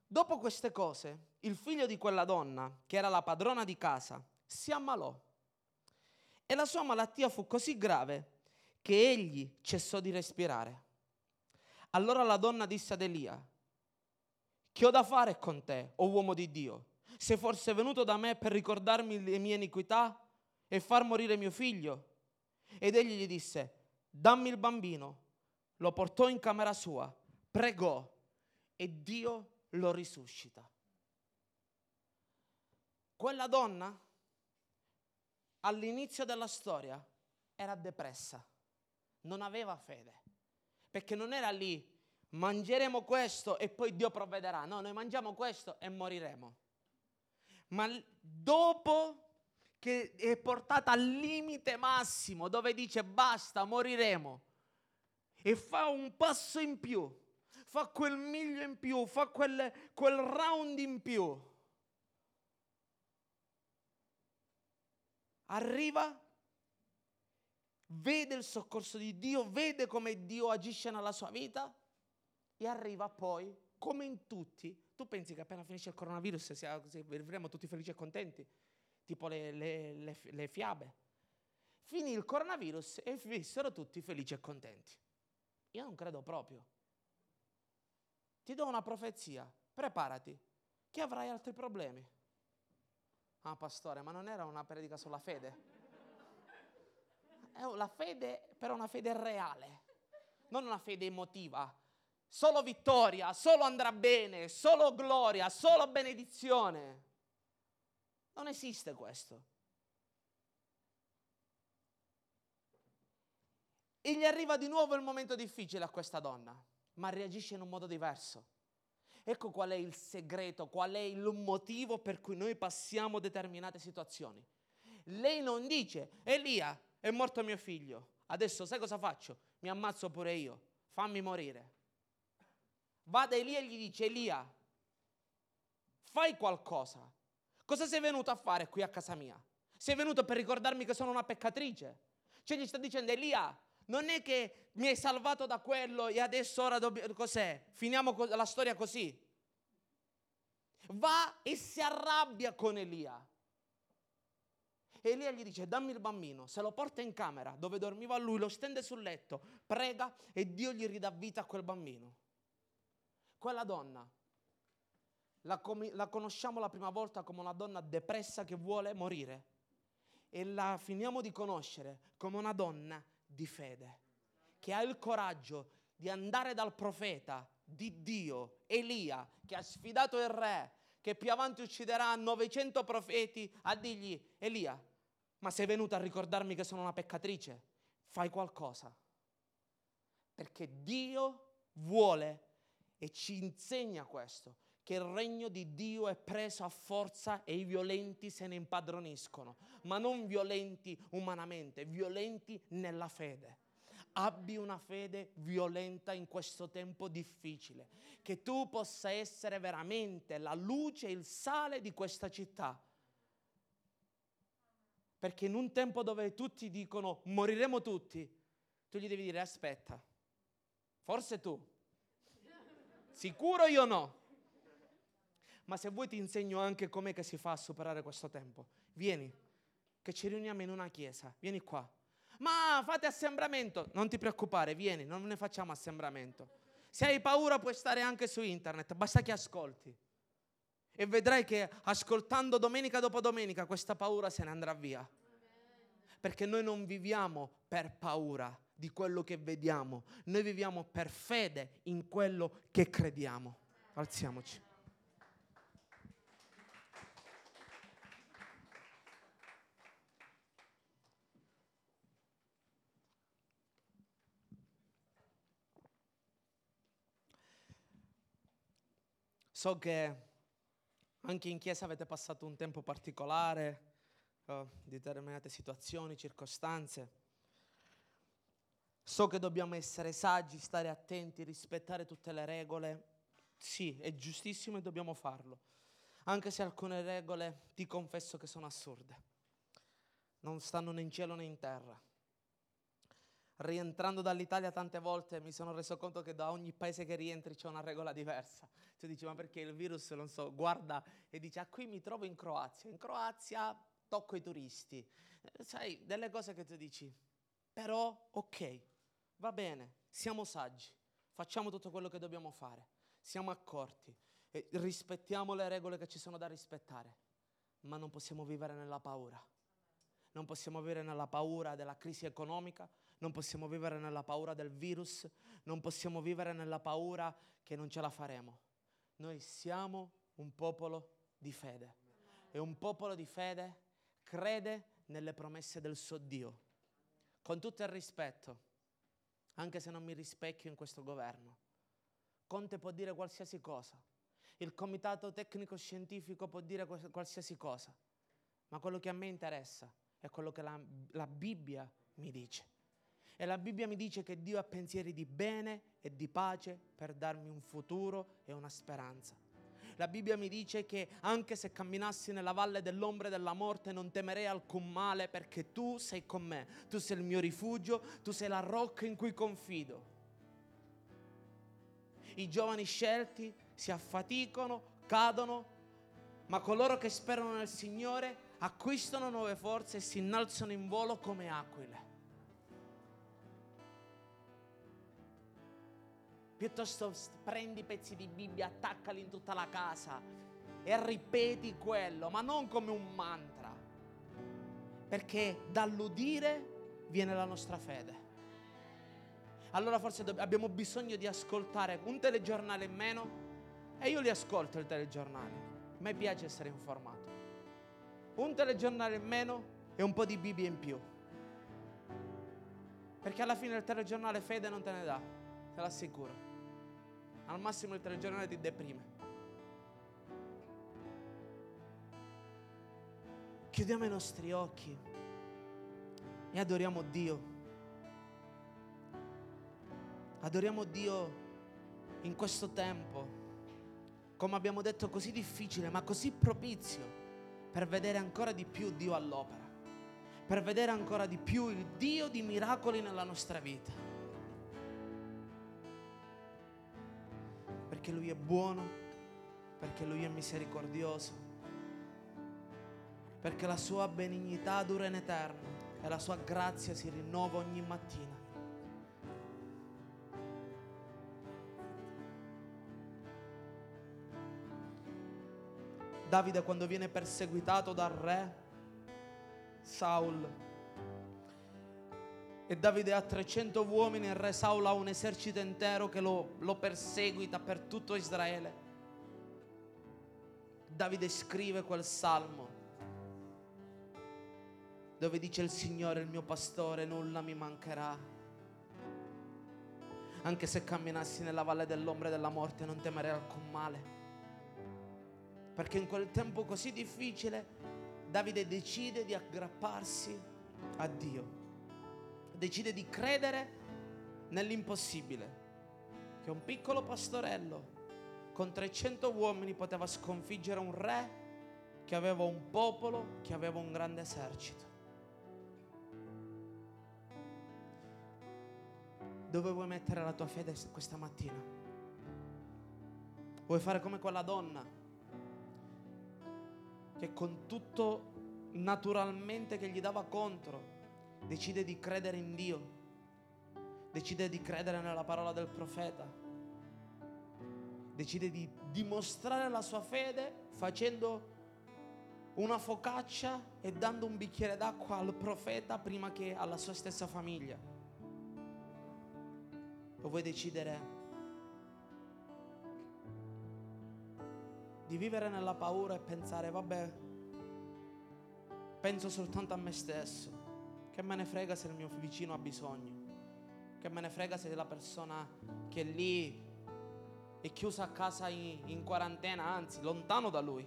Dopo queste cose, il figlio di quella donna, che era la padrona di casa, si ammalò e la sua malattia fu così grave che egli cessò di respirare. Allora la donna disse ad Elia, che ho da fare con te, o uomo di Dio? Sei forse venuto da me per ricordarmi le mie iniquità e far morire mio figlio? Ed egli gli disse, dammi il bambino. Lo portò in camera sua, pregò e Dio lo risuscita. Quella donna all'inizio della storia era depressa, non aveva fede, perché non era lì mangeremo questo e poi Dio provvederà. No, noi mangiamo questo e moriremo. Ma dopo che è portata al limite massimo, dove dice basta, moriremo, e fa un passo in più, fa quel miglio in più, fa quel, quel round in più, arriva, vede il soccorso di Dio, vede come Dio agisce nella sua vita e arriva poi, come in tutti, tu pensi che appena finisce il coronavirus vivremo tutti felici e contenti, tipo le, le, le, le fiabe. Finì il coronavirus e vissero tutti felici e contenti. Io non credo proprio. Ti do una profezia, preparati, che avrai altri problemi. Ah, pastore, ma non era una predica sulla fede? È la fede, però una fede reale, non una fede emotiva, solo vittoria, solo andrà bene, solo gloria, solo benedizione. Non esiste questo. E gli arriva di nuovo il momento difficile a questa donna, ma reagisce in un modo diverso. Ecco qual è il segreto, qual è il motivo per cui noi passiamo determinate situazioni. Lei non dice, Elia, è morto mio figlio, adesso sai cosa faccio? Mi ammazzo pure io, fammi morire va da Elia e gli dice, Elia, fai qualcosa. Cosa sei venuto a fare qui a casa mia? Sei venuto per ricordarmi che sono una peccatrice? Cioè gli sta dicendo, Elia, non è che mi hai salvato da quello e adesso ora dobbiamo... Cos'è? Finiamo la storia così. Va e si arrabbia con Elia. Elia gli dice dammi il bambino, se lo porta in camera dove dormiva lui, lo stende sul letto, prega e Dio gli ridà vita a quel bambino. Quella donna la, com- la conosciamo la prima volta come una donna depressa che vuole morire e la finiamo di conoscere come una donna di fede, che ha il coraggio di andare dal profeta di Dio, Elia, che ha sfidato il re, che più avanti ucciderà 900 profeti, a dirgli, Elia, ma sei venuto a ricordarmi che sono una peccatrice? Fai qualcosa. Perché Dio vuole e ci insegna questo, che il regno di Dio è preso a forza e i violenti se ne impadroniscono, ma non violenti umanamente, violenti nella fede. Abbi una fede violenta in questo tempo difficile, che tu possa essere veramente la luce e il sale di questa città. Perché in un tempo dove tutti dicono moriremo tutti, tu gli devi dire aspetta, forse tu, Sicuro io no. Ma se vuoi ti insegno anche com'è che si fa a superare questo tempo. Vieni, che ci riuniamo in una chiesa. Vieni qua. Ma fate assembramento. Non ti preoccupare, vieni, non ne facciamo assembramento. Se hai paura puoi stare anche su internet, basta che ascolti. E vedrai che ascoltando domenica dopo domenica questa paura se ne andrà via. Perché noi non viviamo per paura, di quello che vediamo, noi viviamo per fede in quello che crediamo. Alziamoci. So che anche in chiesa avete passato un tempo particolare, uh, determinate situazioni, circostanze. So che dobbiamo essere saggi, stare attenti, rispettare tutte le regole. Sì, è giustissimo e dobbiamo farlo. Anche se alcune regole ti confesso che sono assurde. Non stanno né in cielo né in terra. Rientrando dall'Italia tante volte mi sono reso conto che da ogni paese che rientri c'è una regola diversa. Tu dici, ma perché il virus, non so, guarda e dice, ah qui mi trovo in Croazia. In Croazia tocco i turisti. Eh, sai, delle cose che tu dici, però ok, va bene, siamo saggi, facciamo tutto quello che dobbiamo fare, siamo accorti, rispettiamo le regole che ci sono da rispettare, ma non possiamo vivere nella paura. Non possiamo vivere nella paura della crisi economica, non possiamo vivere nella paura del virus, non possiamo vivere nella paura che non ce la faremo. Noi siamo un popolo di fede e un popolo di fede crede nelle promesse del suo Dio. Con tutto il rispetto, anche se non mi rispecchio in questo governo, Conte può dire qualsiasi cosa, il comitato tecnico scientifico può dire qualsiasi cosa, ma quello che a me interessa è quello che la, la Bibbia mi dice. E la Bibbia mi dice che Dio ha pensieri di bene e di pace per darmi un futuro e una speranza. La Bibbia mi dice che anche se camminassi nella valle dell'ombra della morte non temerei alcun male perché tu sei con me, tu sei il mio rifugio, tu sei la rocca in cui confido. I giovani scelti si affaticano, cadono, ma coloro che sperano nel Signore acquistano nuove forze e si innalzano in volo come aquile. Piuttosto prendi pezzi di Bibbia, attaccali in tutta la casa e ripeti quello, ma non come un mantra, perché dall'udire viene la nostra fede. Allora forse abbiamo bisogno di ascoltare un telegiornale in meno e io li ascolto il telegiornale. A me piace essere informato. Un telegiornale in meno e un po' di Bibbia in più. Perché alla fine il telegiornale fede non te ne dà, te l'assicuro. Al massimo il telegiornale ti deprime. Chiudiamo i nostri occhi e adoriamo Dio. Adoriamo Dio in questo tempo, come abbiamo detto, così difficile, ma così propizio per vedere ancora di più Dio all'opera, per vedere ancora di più il Dio di miracoli nella nostra vita. Perché Lui è buono, perché Lui è misericordioso, perché la sua benignità dura in eterno e la sua grazia si rinnova ogni mattina. Davide quando viene perseguitato dal re Saul e Davide ha 300 uomini e re Saul ha un esercito intero che lo, lo perseguita per tutto Israele. Davide scrive quel salmo dove dice il Signore il mio pastore, nulla mi mancherà. Anche se camminassi nella valle dell'ombra e della morte non temerei alcun male. Perché in quel tempo così difficile Davide decide di aggrapparsi a Dio decide di credere nell'impossibile, che un piccolo pastorello con 300 uomini poteva sconfiggere un re che aveva un popolo, che aveva un grande esercito. Dove vuoi mettere la tua fede questa mattina? Vuoi fare come quella donna che con tutto naturalmente che gli dava contro decide di credere in Dio, decide di credere nella parola del profeta, decide di dimostrare la sua fede facendo una focaccia e dando un bicchiere d'acqua al profeta prima che alla sua stessa famiglia. O vuoi decidere di vivere nella paura e pensare, vabbè, penso soltanto a me stesso. Che me ne frega se il mio vicino ha bisogno? Che me ne frega se la persona che è lì è chiusa a casa in, in quarantena, anzi, lontano da lui?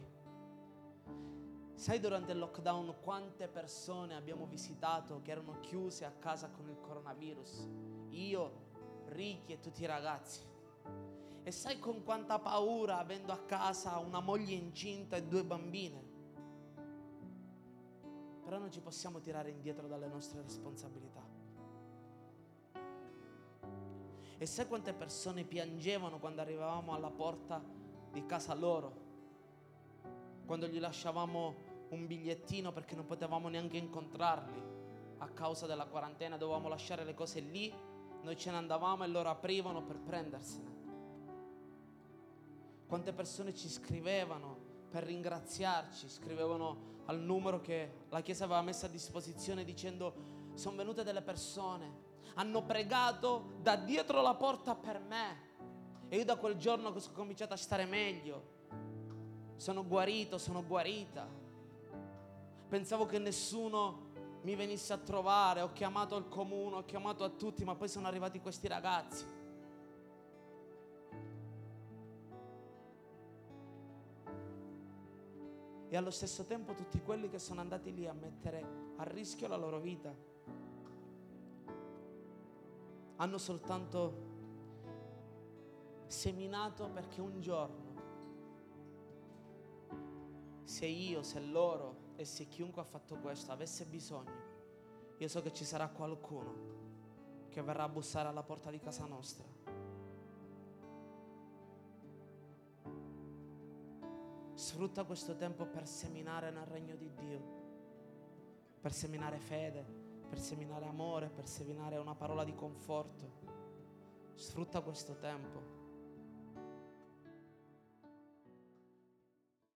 Sai durante il lockdown quante persone abbiamo visitato che erano chiuse a casa con il coronavirus? Io, Ricky e tutti i ragazzi. E sai con quanta paura avendo a casa una moglie incinta e due bambine? Però non ci possiamo tirare indietro dalle nostre responsabilità. E sai quante persone piangevano quando arrivavamo alla porta di casa loro? Quando gli lasciavamo un bigliettino perché non potevamo neanche incontrarli a causa della quarantena, dovevamo lasciare le cose lì, noi ce ne andavamo e loro aprivano per prendersene. Quante persone ci scrivevano per ringraziarci, scrivevano al numero che la Chiesa aveva messo a disposizione dicendo sono venute delle persone, hanno pregato da dietro la porta per me e io da quel giorno ho cominciato a stare meglio, sono guarito, sono guarita. Pensavo che nessuno mi venisse a trovare, ho chiamato il comune, ho chiamato a tutti, ma poi sono arrivati questi ragazzi. E allo stesso tempo tutti quelli che sono andati lì a mettere a rischio la loro vita hanno soltanto seminato perché un giorno, se io, se loro e se chiunque ha fatto questo avesse bisogno, io so che ci sarà qualcuno che verrà a bussare alla porta di casa nostra. Sfrutta questo tempo per seminare nel regno di Dio, per seminare fede, per seminare amore, per seminare una parola di conforto. Sfrutta questo tempo